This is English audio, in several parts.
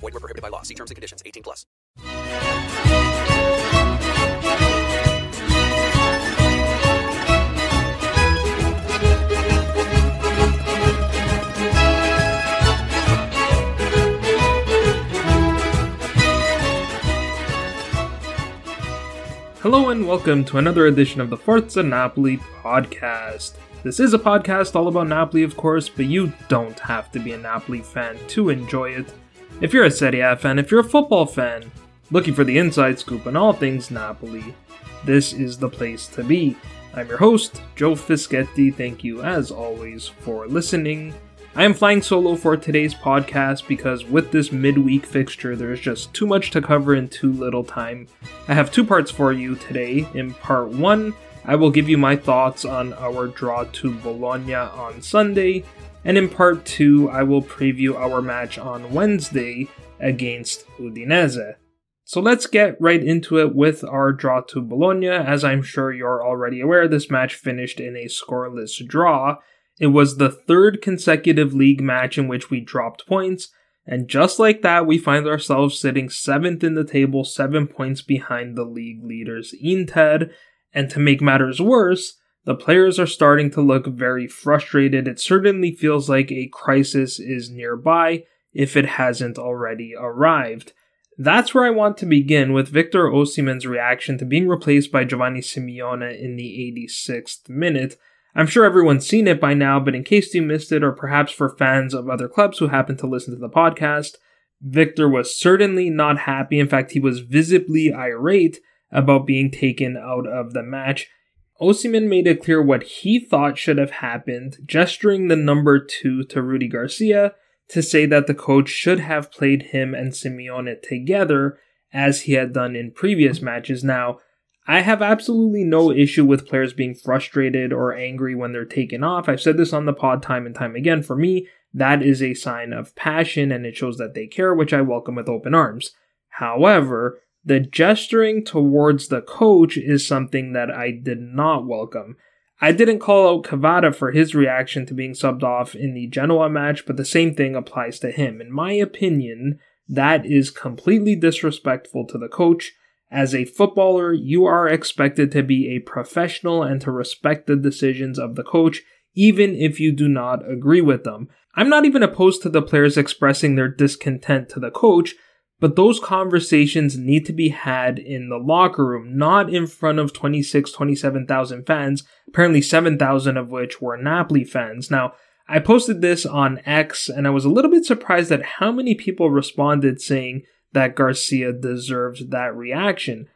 Void were prohibited by law. See terms and conditions. 18 plus. Hello and welcome to another edition of the Forza Napoli podcast. This is a podcast all about Napoli, of course, but you don't have to be a Napoli fan to enjoy it. If you're a Serie A fan, if you're a football fan, looking for the inside scoop on all things Napoli, this is the place to be. I'm your host, Joe Fischetti. Thank you, as always, for listening. I am flying solo for today's podcast because with this midweek fixture, there's just too much to cover in too little time. I have two parts for you today. In part one, I will give you my thoughts on our draw to Bologna on Sunday, and in part two, I will preview our match on Wednesday against Udinese. So let's get right into it with our draw to Bologna. As I'm sure you're already aware, this match finished in a scoreless draw. It was the third consecutive league match in which we dropped points, and just like that, we find ourselves sitting seventh in the table, seven points behind the league leaders Inter. And to make matters worse, the players are starting to look very frustrated. It certainly feels like a crisis is nearby if it hasn't already arrived. That's where I want to begin with Victor Osimhen's reaction to being replaced by Giovanni Simeone in the 86th minute. I'm sure everyone's seen it by now, but in case you missed it, or perhaps for fans of other clubs who happen to listen to the podcast, Victor was certainly not happy. In fact, he was visibly irate about being taken out of the match. Osimhen made it clear what he thought should have happened, gesturing the number two to Rudy Garcia to say that the coach should have played him and Simeone together as he had done in previous matches. Now, I have absolutely no issue with players being frustrated or angry when they're taken off. I've said this on the pod time and time again. For me, that is a sign of passion and it shows that they care, which I welcome with open arms. However, the gesturing towards the coach is something that I did not welcome. I didn't call out Kvara for his reaction to being subbed off in the Genoa match, but the same thing applies to him. In my opinion, that is completely disrespectful to the coach. As a footballer, you are expected to be a professional and to respect the decisions of the coach, even if you do not agree with them. I'm not even opposed to the players expressing their discontent to the coach, but those conversations need to be had in the locker room, not in front of 26, 27,000 fans, apparently 7,000 of which were Napoli fans. Now, I posted this on X and I was a little bit surprised at how many people responded saying that Garcia deserved that reaction.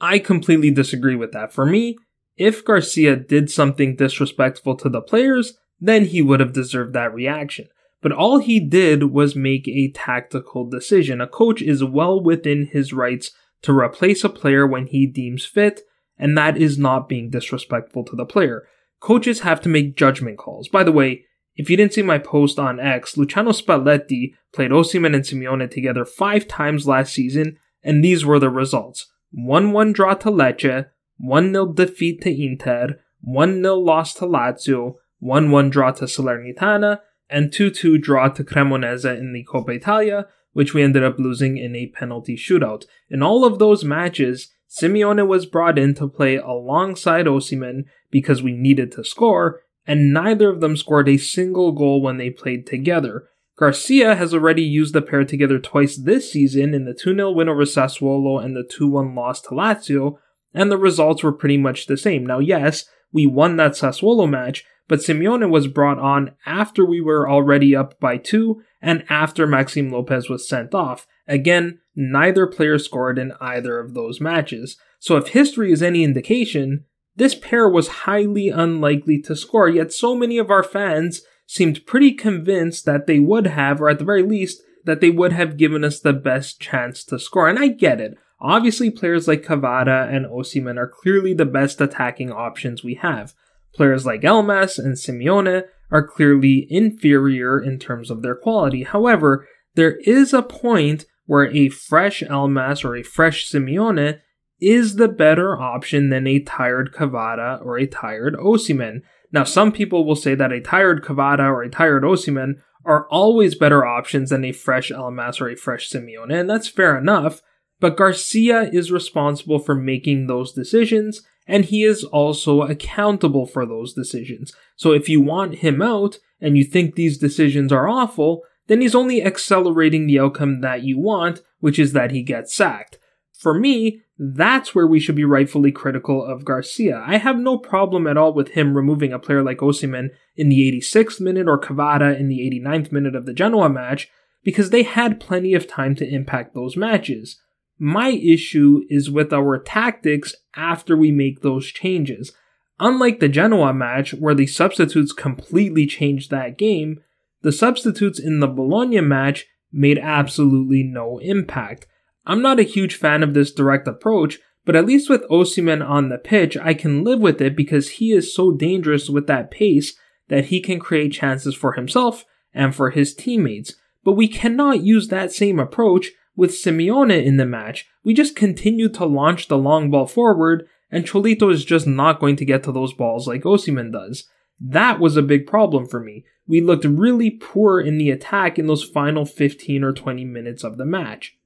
I completely disagree with that. For me, if Garcia did something disrespectful to the players, then he would have deserved that reaction. But all he did was make a tactical decision. A coach is well within his rights to replace a player when he deems fit, and that is not being disrespectful to the player. Coaches have to make judgment calls. By the way, If you didn't see my post on X, Luciano Spalletti played Osimhen and Simeone together five times last season, and these were the results 1 1 draw to Lecce, 1 0 defeat to Inter, 1 0 loss to Lazio, 1 1 draw to Salernitana, and 2 2 draw to Cremonese in the Coppa Italia, which we ended up losing in a penalty shootout. In all of those matches, Simeone was brought in to play alongside Osimhen because we needed to score, and neither of them scored a single goal when they played together. Garcia has already used the pair together twice this season in the 2 0 win over Sassuolo and the 2 1 loss to Lazio, and the results were pretty much the same. Now, yes, we won that Sassuolo match, but Simeone was brought on after we were already up by two and after Maxime Lopez was sent off. Again, neither player scored in either of those matches. So if history is any indication, this pair was highly unlikely to score, yet so many of our fans seemed pretty convinced that they would have, or at the very least, that they would have given us the best chance to score. And I get it. Obviously, players like Kvara and Osimhen are clearly the best attacking options we have. Players like Elmas and Simeone are clearly inferior in terms of their quality. However, there is a point where a fresh Elmas or a fresh Simeone is the better option than a tired Kvara or a tired Osimhen. Now, some people will say that a tired Kvara or a tired Osimhen are always better options than a fresh Elmas or a fresh Simeone, and that's fair enough. But Garcia is responsible for making those decisions, and he is also accountable for those decisions. So if you want him out and you think these decisions are awful, then he's only accelerating the outcome that you want, which is that he gets sacked. For me, that's where we should be rightfully critical of Garcia. I have no problem at all with him removing a player like Osimhen in the 86th minute or Kvara in the 89th minute of the Genoa match because they had plenty of time to impact those matches. My issue is with our tactics after we make those changes. Unlike the Genoa match, where the substitutes completely changed that game, the substitutes in the Bologna match made absolutely no impact. I'm not a huge fan of this direct approach, but at least with Osimhen on the pitch, I can live with it because he is so dangerous with that pace that he can create chances for himself and for his teammates. But we cannot use that same approach with Simeone in the match, we just continue to launch the long ball forward, and Cholito is just not going to get to those balls like Osimhen does. That was a big problem for me. We looked really poor in the attack in those final 15 or 20 minutes of the match.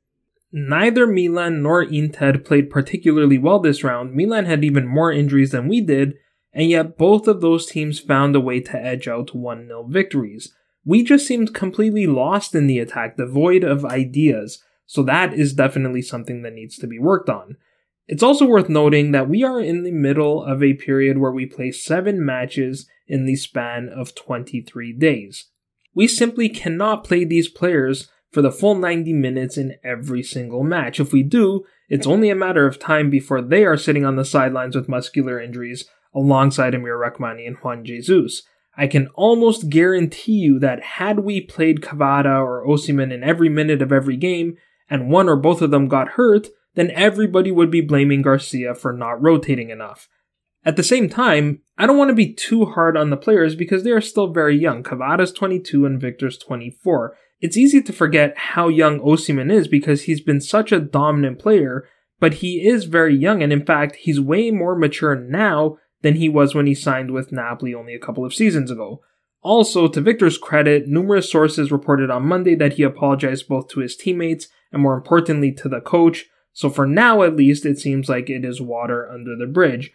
Neither Milan nor Inter played particularly well this round. Milan had even more injuries than we did, and yet both of those teams found a way to edge out 1 0 victories. We just seemed completely lost in the attack, devoid of ideas. So that is definitely something that needs to be worked on. It's also worth noting that we are in the middle of a period where we play seven matches in the span of 23 days. We simply cannot play these players for the full 90 minutes in every single match. If we do, it's only a matter of time before they are sitting on the sidelines with muscular injuries alongside Amir Rrahmani and Juan Jesus. I can almost guarantee you that had we played Kvara or Osimhen in every minute of every game, and one or both of them got hurt, then everybody would be blaming Garcia for not rotating enough. At the same time, I don't want to be too hard on the players because they are still very young. Kvara's 22 and Victor's 24. It's easy to forget how young Osimhen is because he's been such a dominant player, but he is very young and in fact, he's way more mature now than he was when he signed with Napoli only a couple of seasons ago. Also, to Victor's credit, numerous sources reported on Monday that he apologized both to his teammates and more importantly to the coach, so for now at least it seems like it is water under the bridge.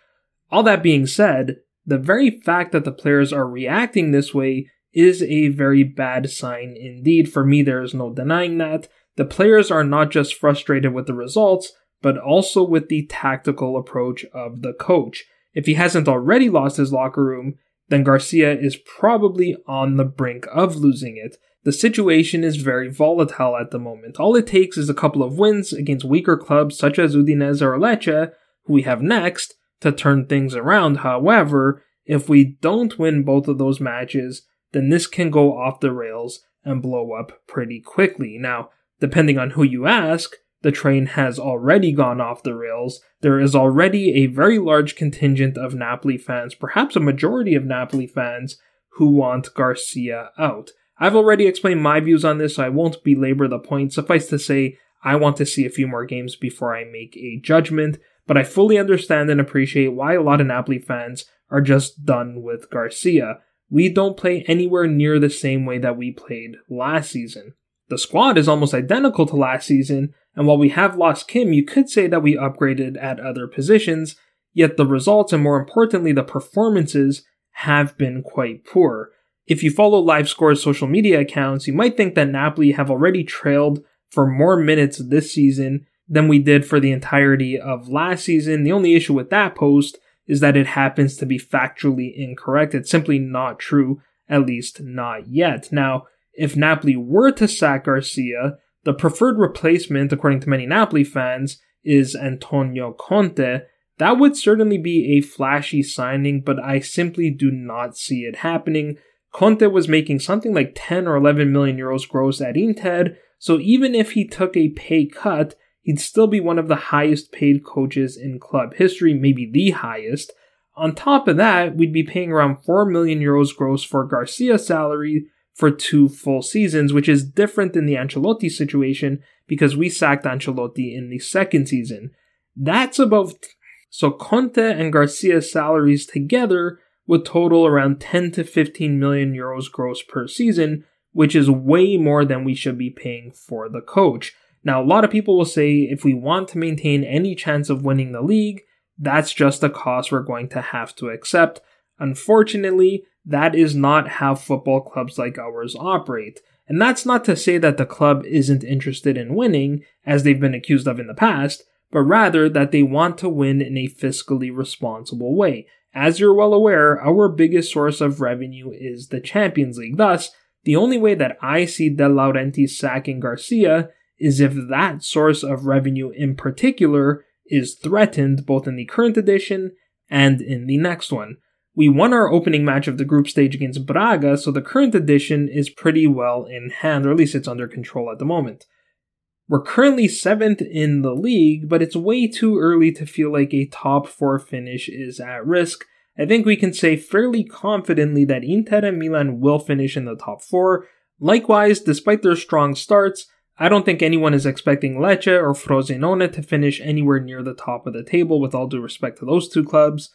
All that being said, the very fact that the players are reacting this way is a very bad sign indeed. For me, there is no denying that. The players are not just frustrated with the results, but also with the tactical approach of the coach. If he hasn't already lost his locker room, then Garcia is probably on the brink of losing it. The situation is very volatile at the moment. All it takes is a couple of wins against weaker clubs such as Udinese or Lecce, who we have next, to turn things around. However, if we don't win both of those matches, then this can go off the rails and blow up pretty quickly. Now, depending on who you ask, the train has already gone off the rails. There is already a very large contingent of Napoli fans, perhaps a majority of Napoli fans, who want Garcia out. I've already explained my views on this, so I won't belabor the point. Suffice to say, I want to see a few more games before I make a judgment, but I fully understand and appreciate why a lot of Napoli fans are just done with Garcia. We don't play anywhere near the same way that we played last season. The squad is almost identical to last season, and while we have lost Kim, you could say that we upgraded at other positions, yet the results and more importantly the performances have been quite poor. If you follow LiveScore's social media accounts, you might think that Napoli have already trailed for more minutes this season than we did for the entirety of last season. The only issue with that post is that it happens to be factually incorrect. It's simply not true, at least not yet. Now, if Napoli were to sack Garcia, the preferred replacement, according to many Napoli fans, is Antonio Conte. That would certainly be a flashy signing, but I simply do not see it happening. Conte was making something like 10 or 11 million euros gross at Inter, so even if he took a pay cut, he'd still be one of the highest paid coaches in club history, maybe the highest. On top of that, we'd be paying around 4 million euros gross for Garcia's salary for two full seasons, which is different than the Ancelotti situation because we sacked Ancelotti in the second season. That's about so Conte and Garcia's salaries together would total around 10 to 15 million euros gross per season, which is way more than we should be paying for the coach. Now, a lot of people will say if we want to maintain any chance of winning the league, that's just a cost we're going to have to accept. Unfortunately, that is not how football clubs like ours operate. And that's not to say that the club isn't interested in winning, as they've been accused of in the past, but rather that they want to win in a fiscally responsible way. As you're well aware, our biggest source of revenue is the Champions League. Thus, the only way that I see De Laurentiis sacking Garcia is if that source of revenue in particular is threatened both in the current edition and in the next one. We won our opening match of the group stage against Braga, so the current edition is pretty well in hand, or at least it's under control at the moment. We're currently seventh in the league, but it's way too early to feel like a top four finish is at risk. I think we can say fairly confidently that Inter and Milan will finish in the top four. Likewise, despite their strong starts, I don't think anyone is expecting Lecce or Frosinone to finish anywhere near the top of the table, with all due respect to those two clubs.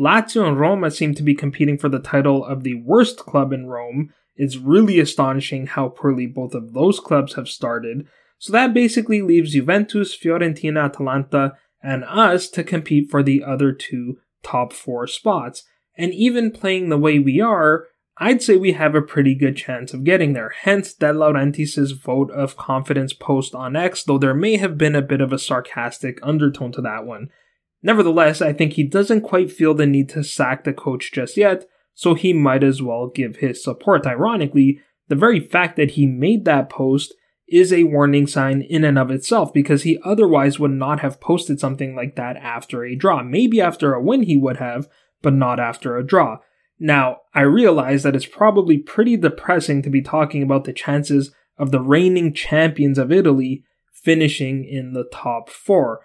Lazio and Roma seem to be competing for the title of the worst club in Rome. It's really astonishing how poorly both of those clubs have started. So that basically leaves Juventus, Fiorentina, Atalanta, and us to compete for the other two top four spots. And even playing the way we are, I'd say we have a pretty good chance of getting there. Hence, De Laurentiis' vote of confidence post on X, though there may have been a bit of a sarcastic undertone to that one. Nevertheless, I think he doesn't quite feel the need to sack the coach just yet, so he might as well give his support. Ironically, the very fact that he made that post is a warning sign in and of itself because he otherwise would not have posted something like that after a draw. Maybe after a win he would have, but not after a draw. Now, I realize that it's probably pretty depressing to be talking about the chances of the reigning champions of Italy finishing in the top four.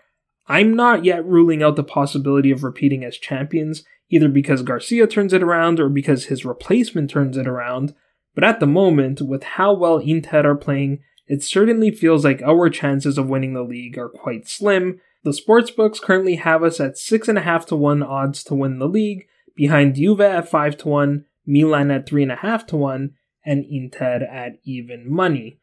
I'm not yet ruling out the possibility of repeating as champions, either because Garcia turns it around or because his replacement turns it around, but at the moment, with how well Inter are playing, it certainly feels like our chances of winning the league are quite slim. The sportsbooks currently have us at 6.5 to 1 odds to win the league, behind Juve at 5 to 1, Milan at 3.5 to 1, and Inter at even money.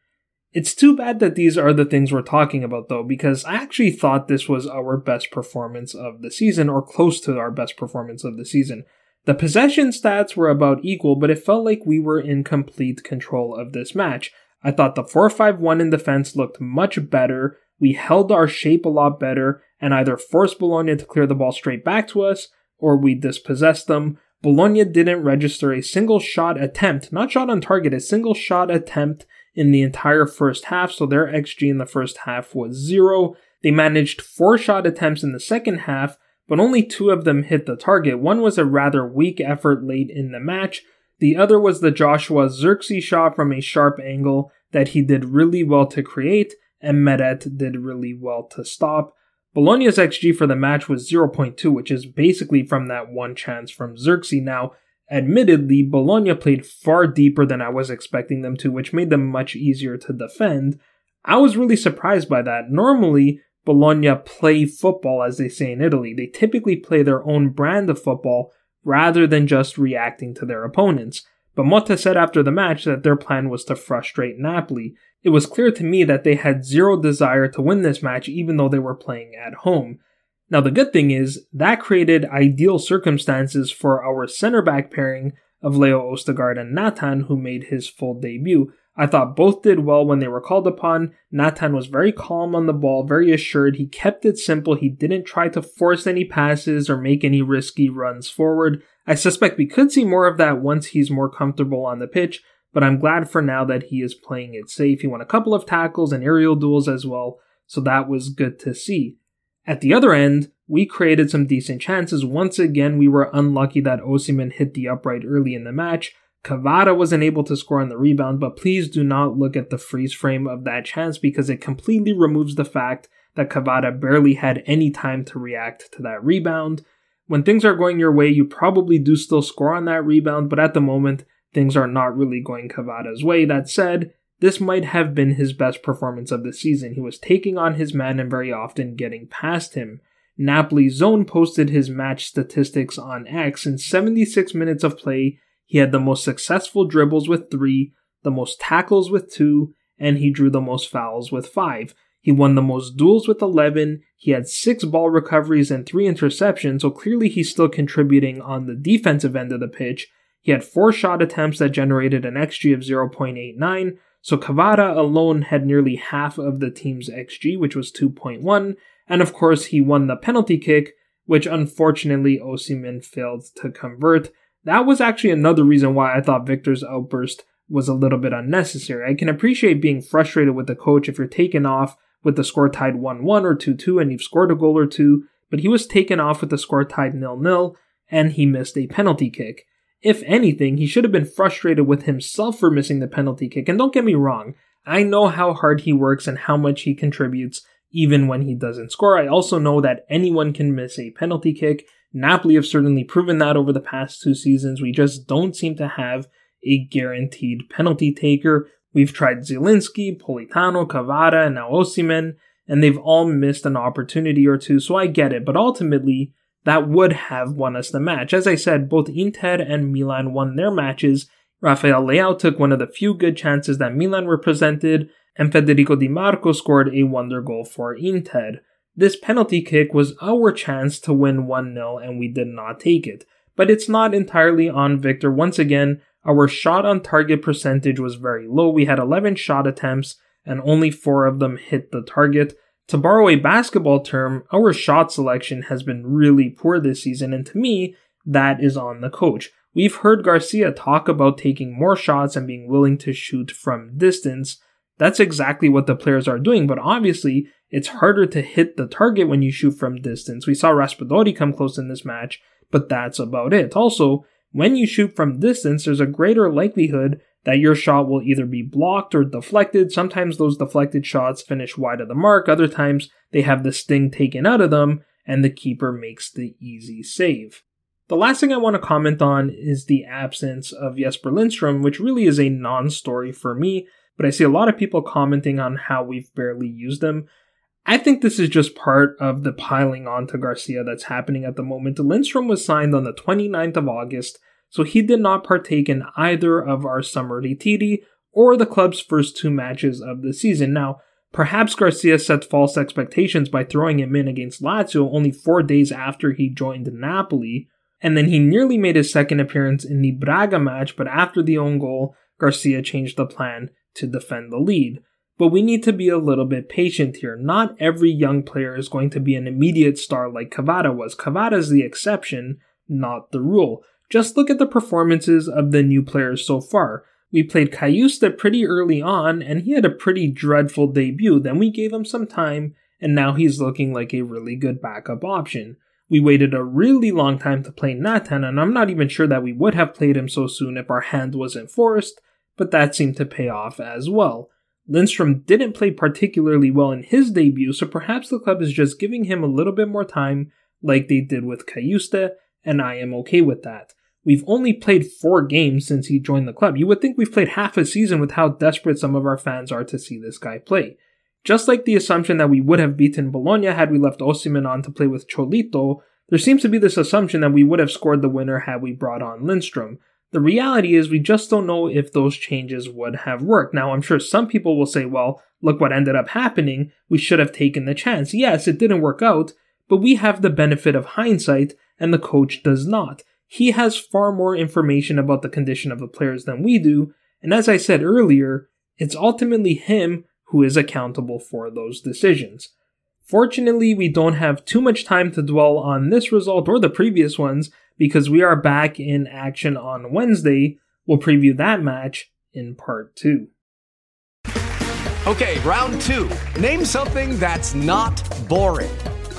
It's too bad that these are the things we're talking about though, because I actually thought this was our best performance of the season, or close to our best performance of the season. The possession stats were about equal, but it felt like we were in complete control of this match. I thought the 4 5 1 in defense looked much better. We held our shape a lot better and either forced Bologna to clear the ball straight back to us or we dispossessed them. Bologna didn't register a single shot attempt, not shot on target, a single shot attempt in the entire first half, so their XG in the first half was zero. They managed four shot attempts in the second half, but only two of them hit the target. One was a rather weak effort late in the match. The other was the Joshua Zirkzee shot from a sharp angle that he did really well to create, and Meret did really well to stop. Bologna's XG for the match was 0.2, which is basically from that one chance from Zirkzee. Now, Admittedly, Bologna played far deeper than I was expecting them to, which made them much easier to defend. I was really surprised by that. Normally, Bologna play football, as they say in Italy. They typically play their own brand of football rather than just reacting to their opponents. But Motta said after the match that their plan was to frustrate Napoli. It was clear to me that they had zero desire to win this match even though they were playing at home. Now the good thing is that created ideal circumstances for our center back pairing of Leo Ostigard and Nathan who made his full debut. I thought both did well when they were called upon. Nathan was very calm on the ball, very assured. He kept it simple. He didn't try to force any passes or make any risky runs forward. I suspect we could see more of that once he's more comfortable on the pitch, but I'm glad for now that he is playing it safe. He won a couple of tackles and aerial duels as well, so that was good to see. At the other end, we created some decent chances. Once again, we were unlucky that Osimhen hit the upright early in the match. Kvara was unable to score on the rebound, but please do not look at the freeze frame of that chance because it completely removes the fact that Kvara barely had any time to react to that rebound. When things are going your way, you probably do still score on that rebound, but at the moment, things are not really going Kvara's way. That said, this might have been his best performance of the season. He was taking on his man and very often getting past him. Napoli Zone posted his match statistics on X. In 76 minutes of play, he had the most successful dribbles with three, the most tackles with two, and he drew the most fouls with five. He won the most duels with 11. He had six ball recoveries and three interceptions, so clearly he's still contributing on the defensive end of the pitch. He had four shot attempts that generated an XG of 0.89, so Kvara alone had nearly half of the team's XG, which was 2.1, and of course he won the penalty kick, which unfortunately Osimhen failed to convert. That was actually another reason why I thought Victor's outburst was a little bit unnecessary. I can appreciate being frustrated with the coach if you're taken off with the score tied 1 1 or 2 2 and you've scored a goal or two, but he was taken off with the score tied 0 0 and he missed a penalty kick. If anything, he should have been frustrated with himself for missing the penalty kick. And don't get me wrong, I know how hard he works and how much he contributes even when he doesn't score. I also know that anyone can miss a penalty kick. Napoli have certainly proven that over the past two seasons. We just don't seem to have a guaranteed penalty taker. We've tried Zielinski, Politano, Kvara, and now Osimhen, and they've all missed an opportunity or two, so I get it. But ultimately, that would have won us the match. As I said, both Inter and Milan won their matches. Rafael Leao took one of the few good chances that Milan were presented, and Federico Di Marco scored a wonder goal for Inter. This penalty kick was our chance to win 1 0, and we did not take it. But it's not entirely on Victor. Once again, our shot on target percentage was very low. We had 11 shot attempts, and only 4 of them hit the target. To borrow a basketball term, our shot selection has been really poor this season, and to me, that is on the coach. We've heard Garcia talk about taking more shots and being willing to shoot from distance. That's exactly what the players are doing, but obviously, it's harder to hit the target when you shoot from distance. We saw Raspadori come close in this match, but that's about it. Also, when you shoot from distance, there's a greater likelihood that your shot will either be blocked or deflected. Sometimes those deflected shots finish wide of the mark, other times they have the sting taken out of them, and the keeper makes the easy save. The last thing I want to comment on is the absence of Jesper Lindstrom, which really is a non story for me, but I see a lot of people commenting on how we've barely used him. I think this is just part of the piling on to Garcia that's happening at the moment. Lindstrom was signed on the 29th of August so he did not partake in either of our summer ritiri or the club's first two matches of the season. Now, perhaps Garcia set false expectations by throwing him in against Lazio only four days after he joined Napoli, and then he nearly made his second appearance in the Braga match, but after the own goal, Garcia changed the plan to defend the lead. But we need to be a little bit patient here. Not every young player is going to be an immediate star like Kvara was. Kvara is the exception, not the rule. Just look at the performances of the new players so far. We played Cajuste pretty early on, and he had a pretty dreadful debut. Then we gave him some time, and now he's looking like a really good backup option. We waited a really long time to play Nathan, and I'm not even sure that we would have played him so soon if our hand wasn't forced, but that seemed to pay off as well. Lindstrom didn't play particularly well in his debut, so perhaps the club is just giving him a little bit more time, like they did with Cajuste, and I am okay with that. we've only played four games since he joined the club. You would think we've played half a season with how desperate some of our fans are to see this guy play. Just like the assumption that we would have beaten Bologna had we left Osimhen on to play with Cholito, there seems to be this assumption that we would have scored the winner had we brought on Lindstrom. The reality is we just don't know if those changes would have worked. Now, I'm sure some people will say, well, look what ended up happening. We should have taken the chance. Yes, it didn't work out, but we have the benefit of hindsight and the coach does not. He has far more information about the condition of the players than we do, and as I said earlier, it's ultimately him who is accountable for those decisions. Fortunately, we don't have too much time to dwell on this result or the previous ones because we are back in action on Wednesday. We'll preview that match in part two. Okay, round two. Name something that's not boring.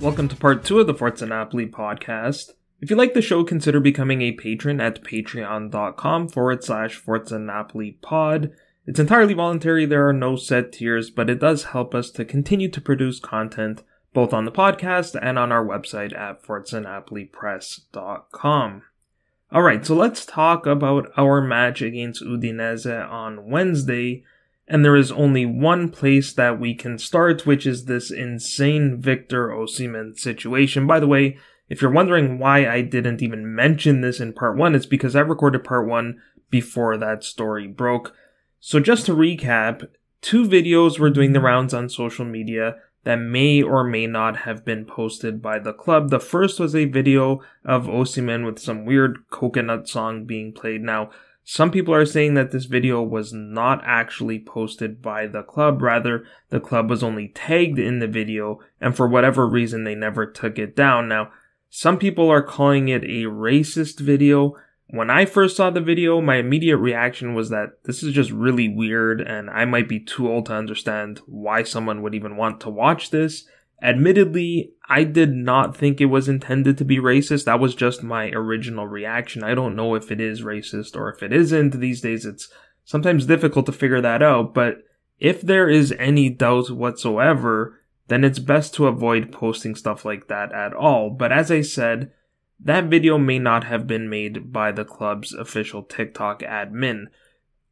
Welcome to part two of the Forza Napoli podcast. If you like the show, consider becoming a patron at patreon.com forward slash Forza Napoli pod. It's entirely voluntary, there are no set tiers, but it does help us to continue to produce content both on the podcast and on our website at forzanapolipress.com. Alright, so let's talk about our match against Udinese on Wednesday. And there is only one place that we can start, which is this insane Victor Osimhen situation. By the way, if you're wondering why I didn't even mention this in part one, it's because I recorded part one before that story broke. So just to recap, two videos were doing the rounds on social media that may or may not have been posted by the club. The first was a video of Osimhen with some weird coconut song being played. Now, some people are saying that this video was not actually posted by the club. Rather, the club was only tagged in the video, and for whatever reason, they never took it down. Now, some people are calling it a racist video. When I first saw the video, my immediate reaction was that this is just really weird and I might be too old to understand why someone would even want to watch this. Admittedly, I did not think it was intended to be racist. That was just my original reaction. I don't know if it is racist or if it isn't. These days it's sometimes difficult to figure that out, but if there is any doubt whatsoever, then it's best to avoid posting stuff like that at all. But as I said, that video may not have been made by the club's official TikTok admin.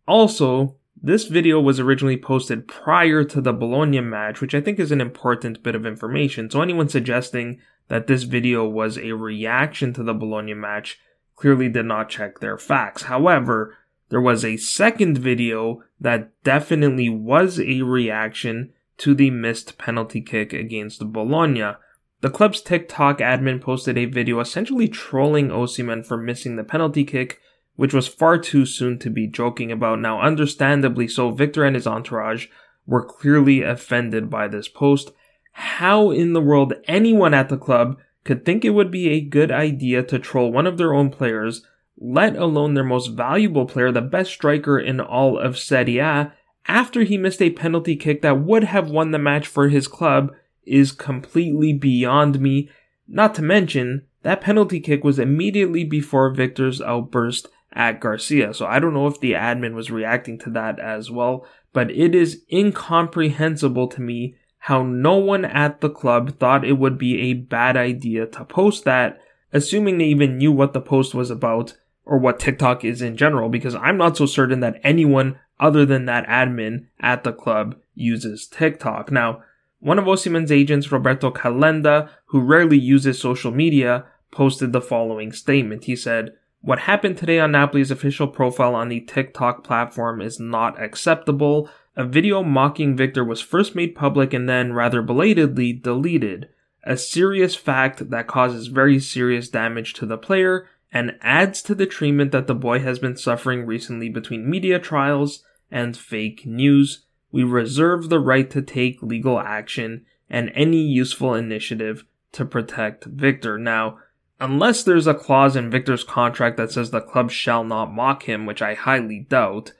Also, this video was originally posted prior to the Bologna match, which I think is an important bit of information. So anyone suggesting that this video was a reaction to the Bologna match clearly did not check their facts. However, there was a second video that definitely was a reaction to the missed penalty kick against Bologna. The club's TikTok admin posted a video essentially trolling Osimhen for missing the penalty kick, which was far too soon to be joking about. Now, understandably so, Victor and his entourage were clearly offended by this post. How in the world anyone at the club could think it would be a good idea to troll one of their own players, let alone their most valuable player, the best striker in all of Serie A, after he missed a penalty kick that would have won the match for his club is completely beyond me. Not to mention, that penalty kick was immediately before Victor's outburst at Garcia. So I don't know if the admin was reacting to that as well, but it is incomprehensible to me how no one at the club thought it would be a bad idea to post that, assuming they even knew what the post was about or what TikTok is in general, because I'm not so certain that anyone other than that admin at the club uses TikTok. Now, one of Osimhen's agents, Roberto Calenda, who rarely uses social media, posted the following statement. He said, What happened today on Napoli's official profile on the TikTok platform is not acceptable. A video mocking Victor was first made public and then, rather belatedly, deleted. A serious fact that causes very serious damage to the player and adds to the treatment that the boy has been suffering recently between media trials and fake news we reserve the right to take legal action and any useful initiative to protect Victor. Now, unless there's a clause in Victor's contract that says the club shall not mock him, which I highly doubt,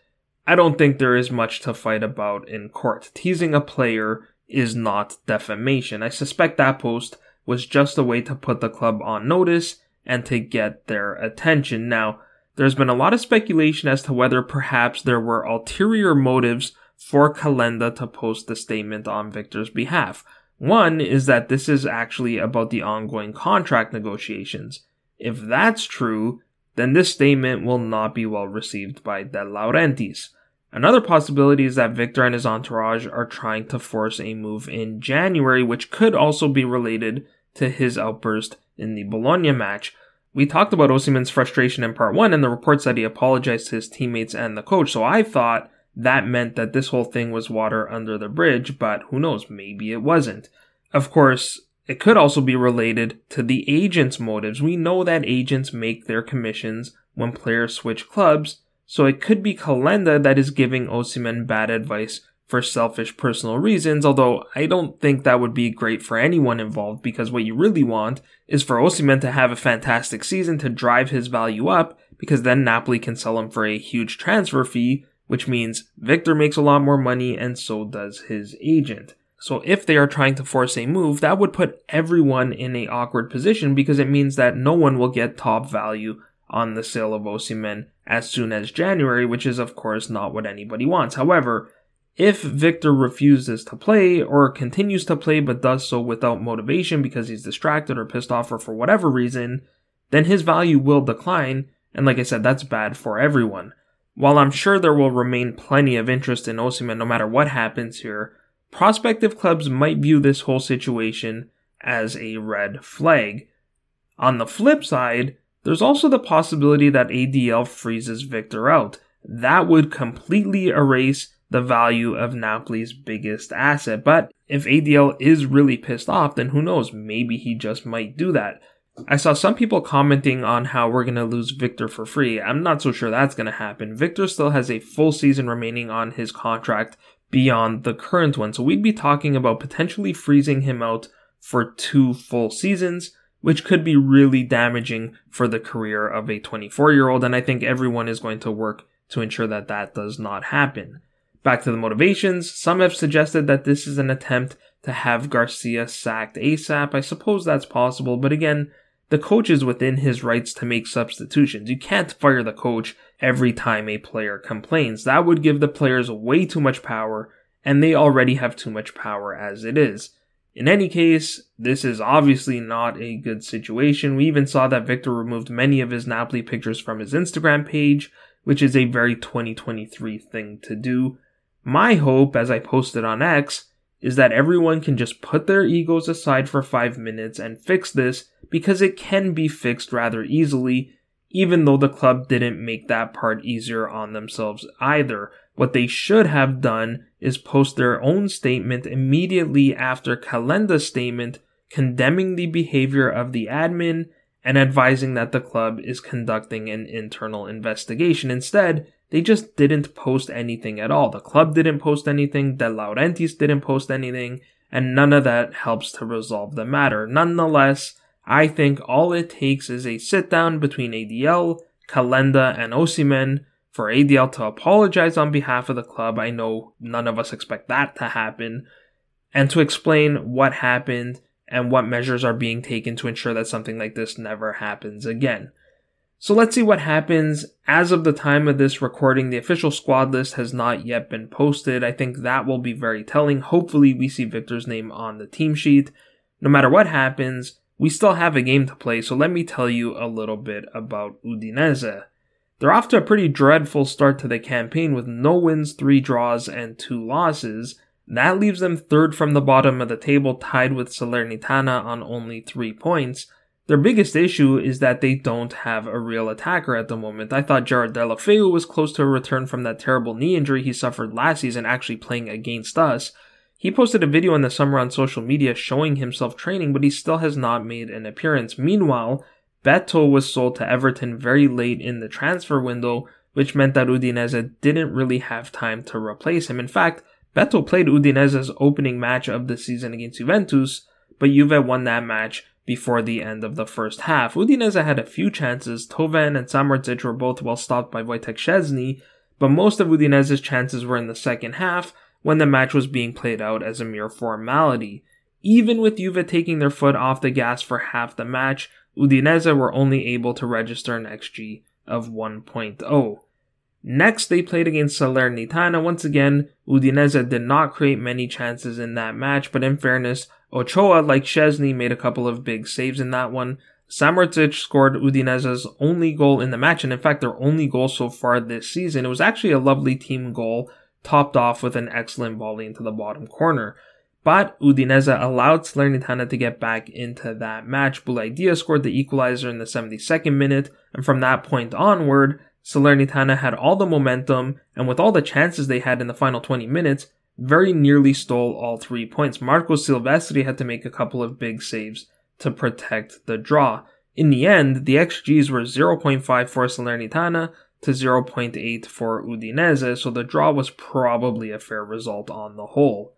I don't think there is much to fight about in court. Teasing a player is not defamation. I suspect that post was just a way to put the club on notice and to get their attention. Now, there's been a lot of speculation as to whether perhaps there were ulterior motives for Calenda to post the statement on Victor's behalf. One is that this is actually about the ongoing contract negotiations. If that's true, then this statement will not be well received by De Laurentiis. Another possibility is that Victor and his entourage are trying to force a move in January, which could also be related to his outburst in the Bologna match. We talked about Osimhen's frustration in part one and the reports that he apologized to his teammates and the coach, so I thought that meant that this whole thing was water under the bridge, but who knows, maybe it wasn't. Of course, it could also be related to the agent's motives. We know that agents make their commissions when players switch clubs, so it could be Calenda that is giving Osimhen bad advice for selfish personal reasons, although I don't think that would be great for anyone involved because what you really want is for Osimhen to have a fantastic season to drive his value up because then Napoli can sell him for a huge transfer fee which means Victor makes a lot more money and so does his agent. So if they are trying to force a move, that would put everyone in a awkward position because it means that no one will get top value on the sale of Osimhen as soon as January, which is of course not what anybody wants. However, if Victor refuses to play or continues to play but does so without motivation because he's distracted or pissed off or for whatever reason, then his value will decline. And like I said, that's bad for everyone. While I'm sure there will remain plenty of interest in Osimhen no matter what happens here, prospective clubs might view this whole situation as a red flag. On the flip side, there's also the possibility that ADL freezes Victor out. That would completely erase the value of Napoli's biggest asset. But if ADL is really pissed off, then who knows? Maybe he just might do that. I saw some people commenting on how we're going to lose Victor for free. I'm not so sure that's going to happen. Victor still has a full season remaining on his contract beyond the current one. So we'd be talking about potentially freezing him out for two full seasons, which could be really damaging for the career of a 24 year old. And I think everyone is going to work to ensure that that does not happen. Back to the motivations, some have suggested that this is an attempt to have Garcia sacked ASAP. I suppose that's possible, but again, the coach is within his rights to make substitutions. You can't fire the coach every time a player complains. That would give the players way too much power, and they already have too much power as it is. In any case, this is obviously not a good situation. We even saw that Victor removed many of his Napoli pictures from his Instagram page, which is a very 2023 thing to do. My hope, as I posted on X, is that everyone can just put their egos aside for five minutes and fix this because it can be fixed rather easily, even though the club didn't make that part easier on themselves either. What they should have done is post their own statement immediately after Calenda's statement condemning the behavior of the admin and advising that the club is conducting an internal investigation. Instead, they just didn't post anything at all. The club didn't post anything, De Laurentiis didn't post anything, and none of that helps to resolve the matter. Nonetheless, I think all it takes is a sit down between ADL, Calenda, and Osimhen for ADL to apologize on behalf of the club. I know none of us expect that to happen, and to explain what happened and what measures are being taken to ensure that something like this never happens again. So let's see what happens. As of the time of this recording, the official squad list has not yet been posted. I think that will be very telling. Hopefully, we see Victor's name on the team sheet. No matter what happens, we still have a game to play, so let me tell you a little bit about Udinese. They're off to a pretty dreadful start to the campaign with no wins, three draws, and two losses. That leaves them third from the bottom of the table, tied with Salernitana on only three points. Their biggest issue is that they don't have a real attacker at the moment. I thought Gerard Deulofeu was close to a return from that terrible knee injury he suffered last season actually playing against us. He posted a video in the summer on social media showing himself training, but he still has not made an appearance. Meanwhile, Beto was sold to Everton very late in the transfer window, which meant that Udinese didn't really have time to replace him. In fact, Beto played Udinese's opening match of the season against Juventus, but Juve won that match before the end of the first half. Udinese had a few chances. Thauvin and Samardžić were both well stopped by Wojtek Szczesny, but most of Udinese's chances were in the second half when the match was being played out as a mere formality. Even with Juve taking their foot off the gas for half the match, Udinese were only able to register an XG of 1.0. Next, they played against Salernitana. Once again, Udinese did not create many chances in that match, but in fairness, Ochoa, like Chesney, made a couple of big saves in that one. Samardžić scored Udinese's only goal in the match, and in fact, their only goal so far this season. It was actually a lovely team goal, topped off with an excellent volley into the bottom corner. But Udinese allowed Salernitana to get back into that match. Boulaye Dia scored the equalizer in the 72nd minute, and from that point onward, Salernitana had all the momentum, and with all the chances they had in the final 20 minutes, very nearly stole all three points. Marco Silvestri had to make a couple of big saves to protect the draw. In the end, the XGs were 0.5 for Salernitana to 0.8 for Udinese, so the draw was probably a fair result on the whole.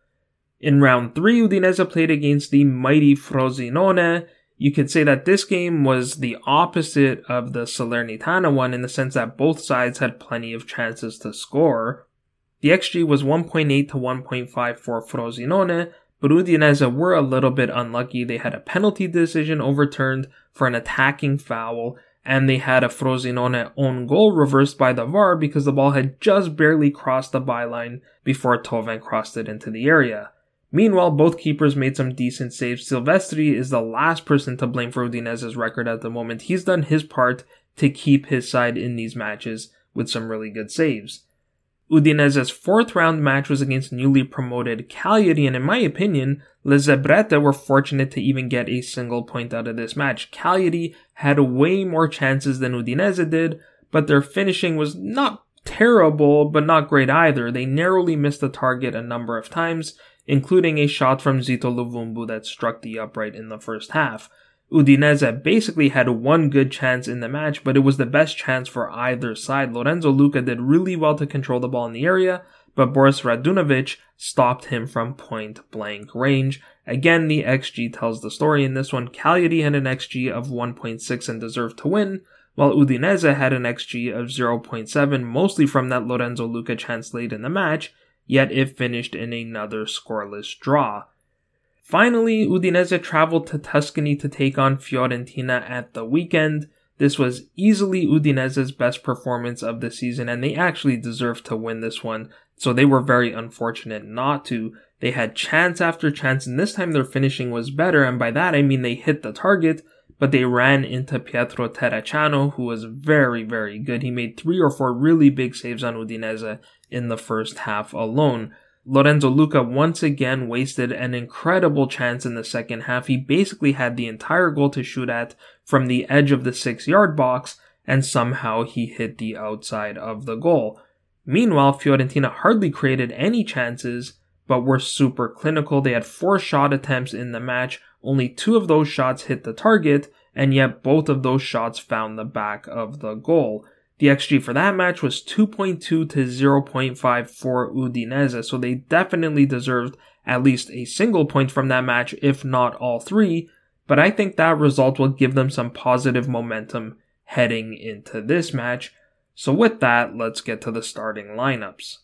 In round 3, Udinese played against the mighty Frosinone. You could say that this game was the opposite of the Salernitana one in the sense that both sides had plenty of chances to score. The XG was 1.8 to 1.5 for Frosinone, but Udinese were a little bit unlucky. They had a penalty decision overturned for an attacking foul, and they had a Frosinone own goal reversed by the VAR because the ball had just barely crossed the byline before Thauvin crossed it into the area. Meanwhile, both keepers made some decent saves. Silvestri is the last person to blame for Udinese's record at the moment. He's done his part to keep his side in these matches with some really good saves. Udinese's fourth round match was against newly promoted Cagliari, and in my opinion, Le Zebrette were fortunate to even get a single point out of this match. Cagliari had way more chances than Udinese did, but their finishing was not terrible, but not great either. They narrowly missed the target a number of times, including a shot from Zito Luvumbu that struck the upright in the first half. Udinese basically had one good chance in the match, but it was the best chance for either side. Lorenzo Lucca did really well to control the ball in the area, but Boris Radunovic stopped him from point blank range. Again, the XG tells the story in this one. Cagliari had an XG of 1.6 and deserved to win, while Udinese had an XG of 0.7, mostly from that Lorenzo Lucca chance late in the match, yet it finished in another scoreless draw. Finally, Udinese traveled to Tuscany to take on Fiorentina at the weekend. This was easily Udinese's best performance of the season, and they actually deserved to win this one, so they were very unfortunate not to. They had chance after chance, and this time their finishing was better, and by that I mean they hit the target, but they ran into Pietro Terracciano, who was very, very good. He made three or four really big saves on Udinese in the first half alone. Lorenzo Lucca once again wasted an incredible chance in the second half. He basically had the entire goal to shoot at from the edge of the six yard box, and somehow he hit the outside of the goal. Meanwhile, Fiorentina hardly created any chances, but were super clinical. They had four shot attempts in the match. Only two of those shots hit the target, and yet both of those shots found the back of the goal. The XG for that match was 2.2 to 0.5 for Udinese, so they definitely deserved at least a single point from that match, if not all three. But I think that result will give them some positive momentum heading into this match. So with that, let's get to the starting lineups.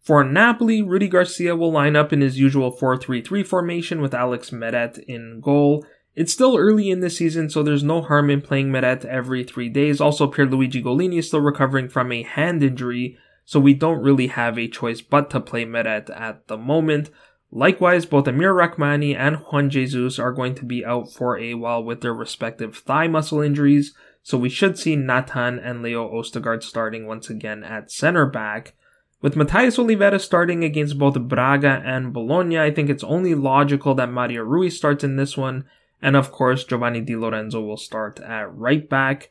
For Napoli, Rudy Garcia will line up in his usual 4-3-3 formation with Alex Meret in goal. It's still early in the season, so there's no harm in playing Meret every three days. Also, Pierluigi Gollini is still recovering from a hand injury, so we don't really have a choice but to play Meret at the moment. Likewise, both Amir Rrahmani and Juan Jesus are going to be out for a while with their respective thigh muscle injuries, so we should see Natan and Leo Ostigard starting once again at center back. With Mathías Olivera starting against both Braga and Bologna, I think it's only logical that Mario Rui starts in this one, and of course, Giovanni Di Lorenzo will start at right back.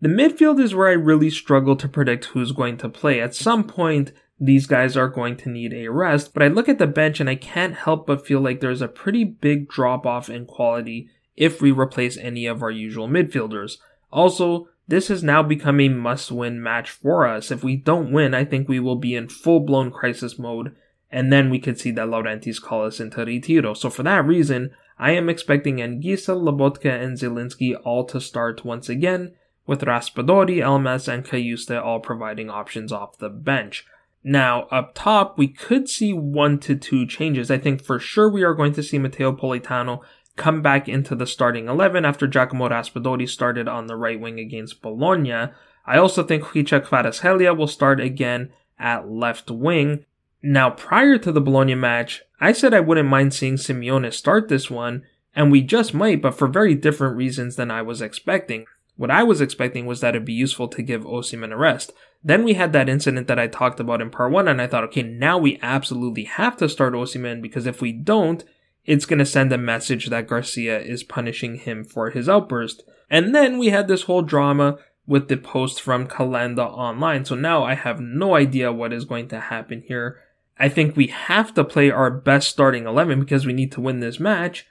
The midfield is where I really struggle to predict who's going to play. At some point, these guys are going to need a rest, but I look at the bench and I can't help but feel like there's a pretty big drop off in quality if we replace any of our usual midfielders. Also, this has now become a must win match for us. If we don't win, I think we will be in full blown crisis mode, and then we could see De Laurentiis call us into retiro. So for that reason, I am expecting Anguissa, Lobotka, and Zielinski all to start once again, with Raspadori, Elmas, and Cajuste all providing options off the bench. Now, up top, we could see one to two changes. I think for sure we are going to see Matteo Politano come back into the starting 11 after Giacomo Raspadori started on the right wing against Bologna. I also think Khvicha Kvaratskhelia will start again at left wing. Now, prior to the Bologna match, I said I wouldn't mind seeing Simeone start this one, and we just might, but for very different reasons than I was expecting. What I was expecting was that it'd be useful to give Osimhen a rest. Then we had that incident that I talked about in part one, and I thought, okay, now we absolutely have to start Osimhen because if we don't, it's going to send a message that Garcia is punishing him for his outburst. And then we had this whole drama with the post from Calenda online. So now I have no idea what is going to happen here. I think we have to play our best starting 11 because we need to win this match.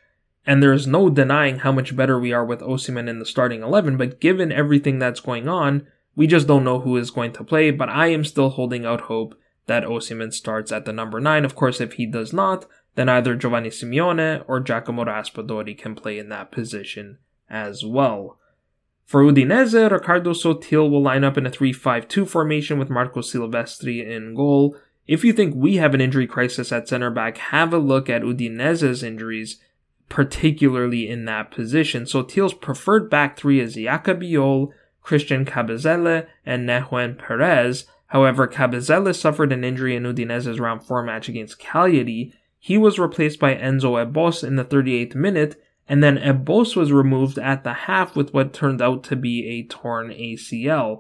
And there's no denying how much better we are with Osimhen in the starting 11. But given everything that's going on, we just don't know who is going to play. But I am still holding out hope that Osimhen starts at the number 9. Of course, if he does not, then either Giovanni Simeone or Giacomo Raspadori can play in that position as well. For Udinese, Riccardo Sottil will line up in a 3-5-2 formation with Marco Silvestri in goal. If you think we have an injury crisis at center back, have a look at Udinese's injuries, particularly in that position. Sottil's preferred back three is Jakob Christian Kabasele, and Nehuen Perez. However, Kabasele suffered an injury in Udinese's round 4 match against Cagliari. He was replaced by Enzo Ebosse in the 38th minute, and then Ebosse was removed at the half with what turned out to be a torn ACL.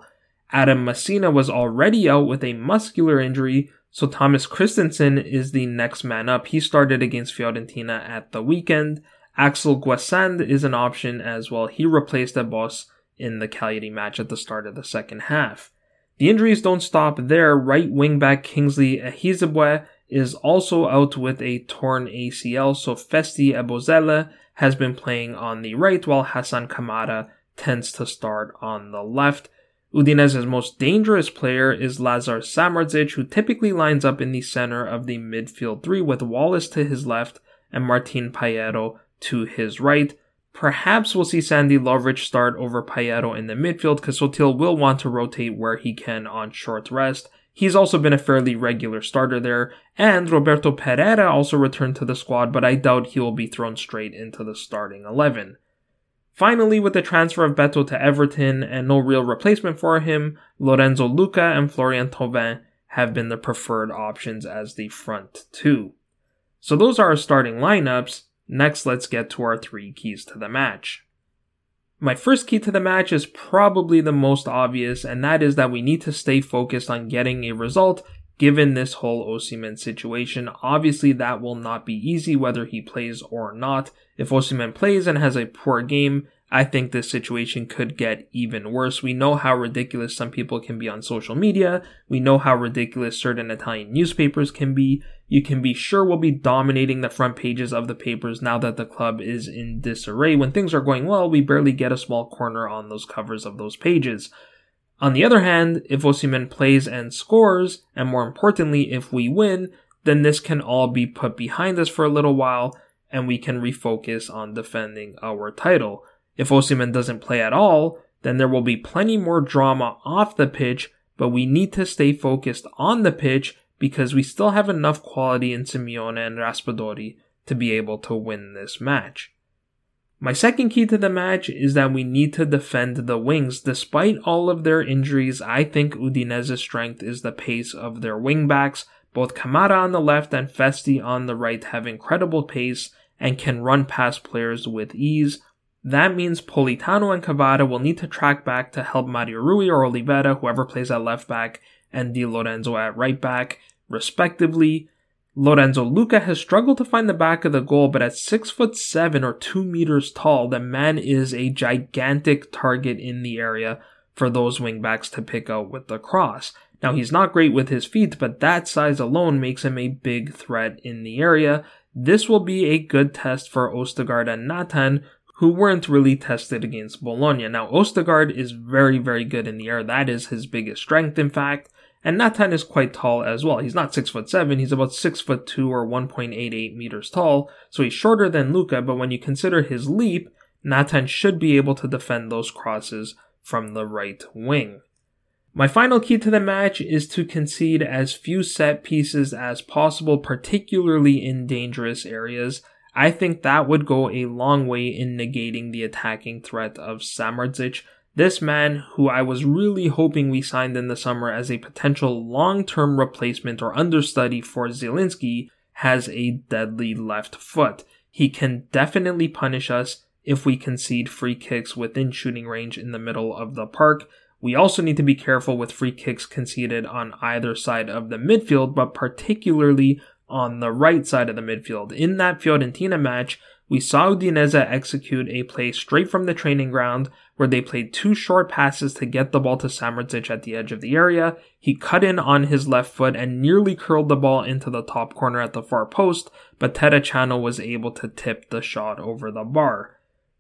Adam Masina was already out with a muscular injury, so Thomas Kristensen is the next man up. He started against Fiorentina at the weekend. Axel Guessand is an option as well. He replaced Ebosse in the Cagliari match at the start of the second half. The injuries don't stop there. Right wing back Kingsley Ehizibue is also out with a torn ACL, so Festy Ebosele has been playing on the right while Hassan Kamara tends to start on the left. Udinese's most dangerous player is Lazar Samardžić, who typically lines up in the center of the midfield three with Walace to his left and Martin Payero to his right. Perhaps we'll see Sandy Lovric start over Payero in the midfield because Sottil will want to rotate where he can on short rest. He's also been a fairly regular starter there, and Roberto Pereyra also returned to the squad, but I doubt he will be thrown straight into the starting 11. Finally, with the transfer of Beto to Everton and no real replacement for him, Lorenzo Lucca and Florian Thauvin have been the preferred options as the front two. So those are our starting lineups. Next, let's get to our three keys to the match. My first key to the match is probably the most obvious, and that is that we need to stay focused on getting a result given this whole Osimhen situation. Obviously, that will not be easy whether he plays or not. If Osimhen plays and has a poor game, I think this situation could get even worse. We know how ridiculous some people can be on social media. We know how ridiculous certain Italian newspapers can be. You can be sure we'll be dominating the front pages of the papers now that the club is in disarray. When things are going well, we barely get a small corner on those covers of those pages. On the other hand, if Osimhen plays and scores, and more importantly, if we win, then this can all be put behind us for a little while, and we can refocus on defending our title. If Osimhen doesn't play at all, then there will be plenty more drama off the pitch, but we need to stay focused on the pitch because we still have enough quality in Simeone and Raspadori to be able to win this match. My second key to the match is that we need to defend the wings. Despite all of their injuries, I think Udinese's strength is the pace of their wingbacks. Both Kamara on the left and Festy on the right have incredible pace and can run past players with ease. That means Politano and Kvara will need to track back to help Mario Rui or Olivera, whoever plays at left back, and Di Lorenzo at right back, respectively. Lorenzo Lucca has struggled to find the back of the goal, but at six foot seven or two meters tall, the man is a gigantic target in the area for those wingbacks to pick out with the cross. Now he's not great with his feet, but that size alone makes him a big threat in the area. This will be a good test for Ostigard and Natan, who weren't really tested against Bologna. Now, Ostigard is very, very good in the air. That is his biggest strength, in fact. And Natan is quite tall as well. He's not six foot seven, he's about six foot two or 1.88 meters tall, so he's shorter than Lucca, but when you consider his leap, Natan should be able to defend those crosses from the right wing. My final key to the match is to concede as few set pieces as possible, particularly in dangerous areas. I think that would go a long way in negating the attacking threat of Samardžić. This man, who I was really hoping we signed in the summer as a potential long-term replacement or understudy for Zielinski, has a deadly left foot. He can definitely punish us if we concede free kicks within shooting range in the middle of the park. We also need to be careful with free kicks conceded on either side of the midfield, but particularly on the right side of the midfield. In that Fiorentina match, we saw Udinese execute a play straight from the training ground where they played two short passes to get the ball to Samardžić at the edge of the area. He cut in on his left foot and nearly curled the ball into the top corner at the far post, but Terracciano was able to tip the shot over the bar.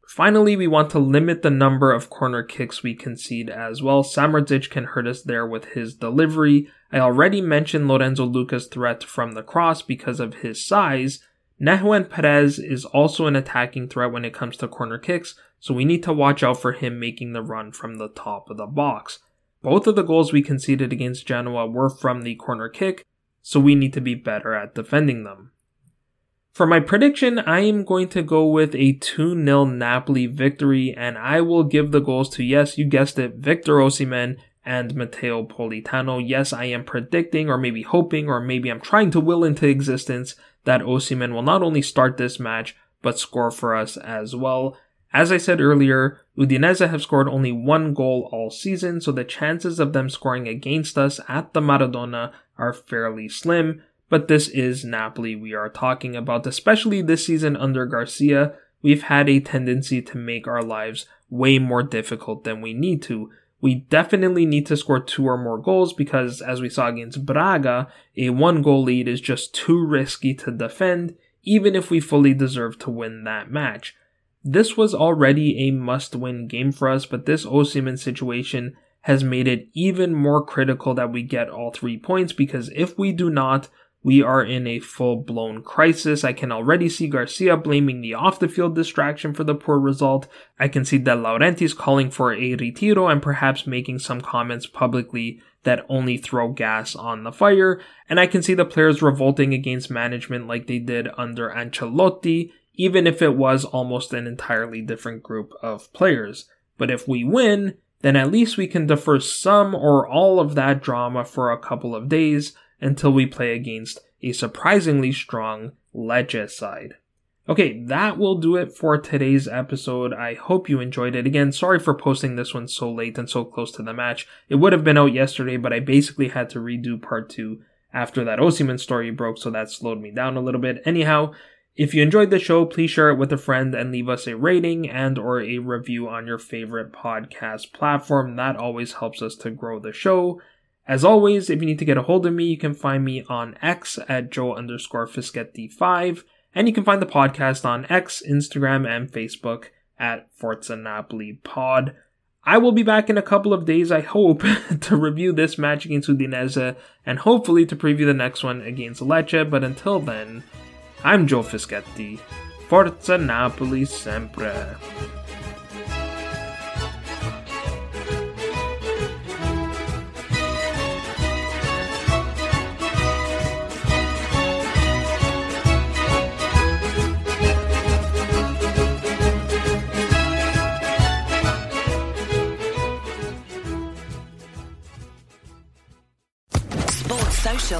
Finally, we want to limit the number of corner kicks we concede as well. Samardžić can hurt us there with his delivery. I already mentioned Lorenzo Lucca's threat from the cross because of his size. Nehuen Perez is also an attacking threat when it comes to corner kicks, so we need to watch out for him making the run from the top of the box. Both of the goals we conceded against Genoa were from the corner kick, so we need to be better at defending them. For my prediction, I am going to go with a 2 0 Napoli victory, and I will give the goals to, yes, you guessed it, Victor Osimhen and Matteo Politano. Yes, I am predicting, or maybe hoping, or maybe I'm trying to will into existence that Osimhen will not only start this match, but score for us as well. As I said earlier, Udinese have scored only one goal all season, so the chances of them scoring against us at the Maradona are fairly slim. But this is Napoli we are talking about, especially this season under Garcia. We've had a tendency to make our lives way more difficult than we need to. We definitely need to score two or more goals because, as we saw against Braga, a one goal lead is just too risky to defend, even if we fully deserve to win that match. This was already a must win game for us, but this Osimhen situation has made it even more critical that we get all three points because if we do not, we are in a full blown crisis. I can already see Garcia blaming the off the field distraction for the poor result. I can see De Laurentiis calling for a retiro and perhaps making some comments publicly that only throw gas on the fire. And I can see the players revolting against management like they did under Ancelotti, even if it was almost an entirely different group of players. But if we win, then at least we can defer some or all of that drama for a couple of days until we play against a surprisingly strong Lecce side. Okay, that will do it for today's episode. I hope you enjoyed it. Again, sorry for posting this one so late and so close to the match. It would have been out yesterday, but I basically had to redo part two after that Osimhen story broke, so that slowed me down a little bit. Anyhow, if you enjoyed the show, please share it with a friend and leave us a rating and or a review on your favorite podcast platform. That always helps us to grow the show. As always, if you need to get a hold of me, you can find me on X at Joe underscore Fischetti5, and you can find the podcast on X, Instagram, and Facebook at Forza Napoli Pod. I will be back in a couple of days, I hope, to review this match against Udinese and hopefully to preview the next one against Lecce. But until then, I'm Joe Fischetti. Forza Napoli sempre.